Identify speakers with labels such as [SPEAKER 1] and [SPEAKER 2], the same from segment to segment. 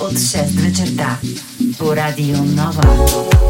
[SPEAKER 1] od 6
[SPEAKER 2] večer ta po Radio Nova.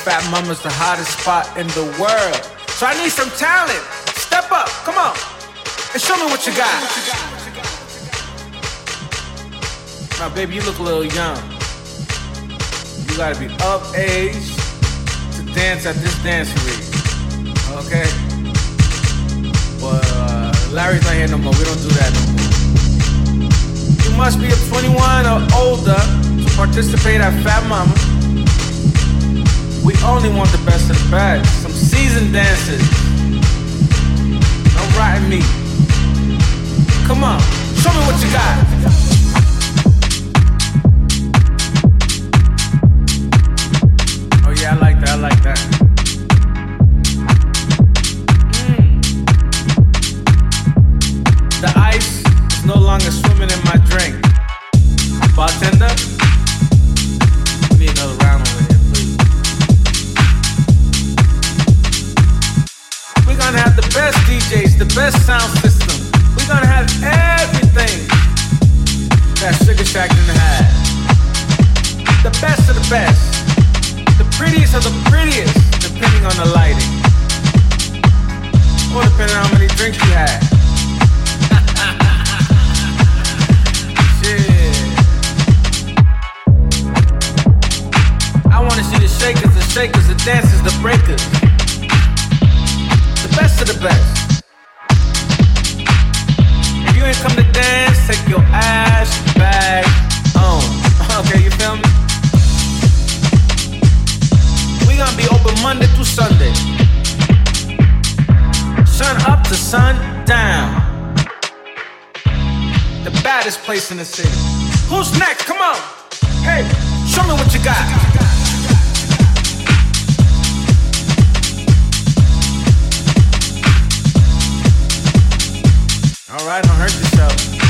[SPEAKER 2] Fat Mamas the hottest spot in the world. So I need some talent. Step up, come on, and show me what you got. Now, baby, you look a little young. You gotta be of age to dance at this dance league. Okay? But uh, Larry's not here no more. We don't do that no more. You must be 21 or older to participate at Fat Mama. Only want the best of the best. Some seasoned dancers. No rotten meat. Come on, show me what you got. All right, don't hurt yourself.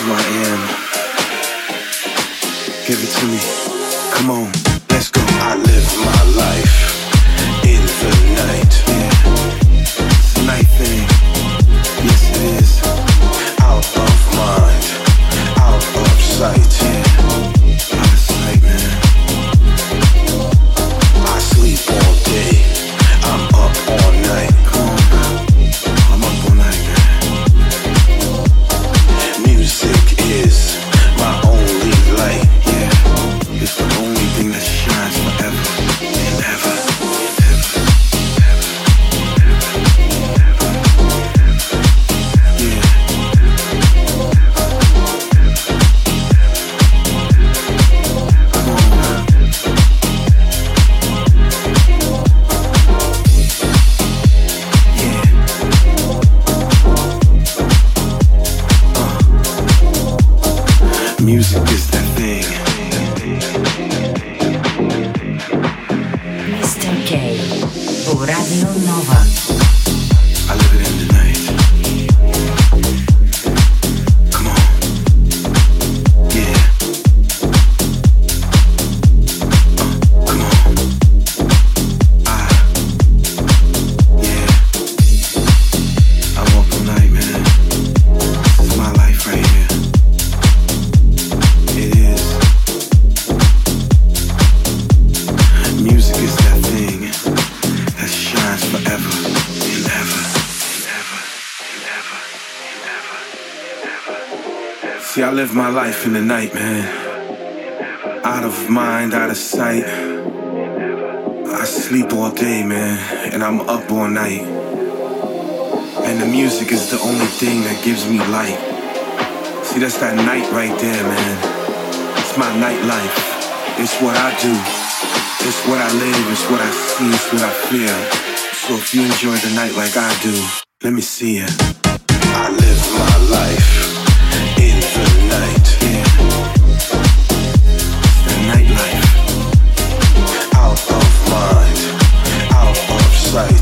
[SPEAKER 2] who I am. Give it to me. Come on, let's go. I live my life in the night. Yeah. It's a night thing. Yes, it is. Out of mind, out
[SPEAKER 3] of sight. Yeah. In the night, man. Out of mind, out of sight. I sleep all day, man, and I'm up all night. And the music is the only thing that gives me light. See, that's that night right there, man. It's my nightlife. It's what I do. It's what I live. It's what I see. It's what I feel. So if you enjoy the night like I do, let me see it. I live my life.
[SPEAKER 4] right.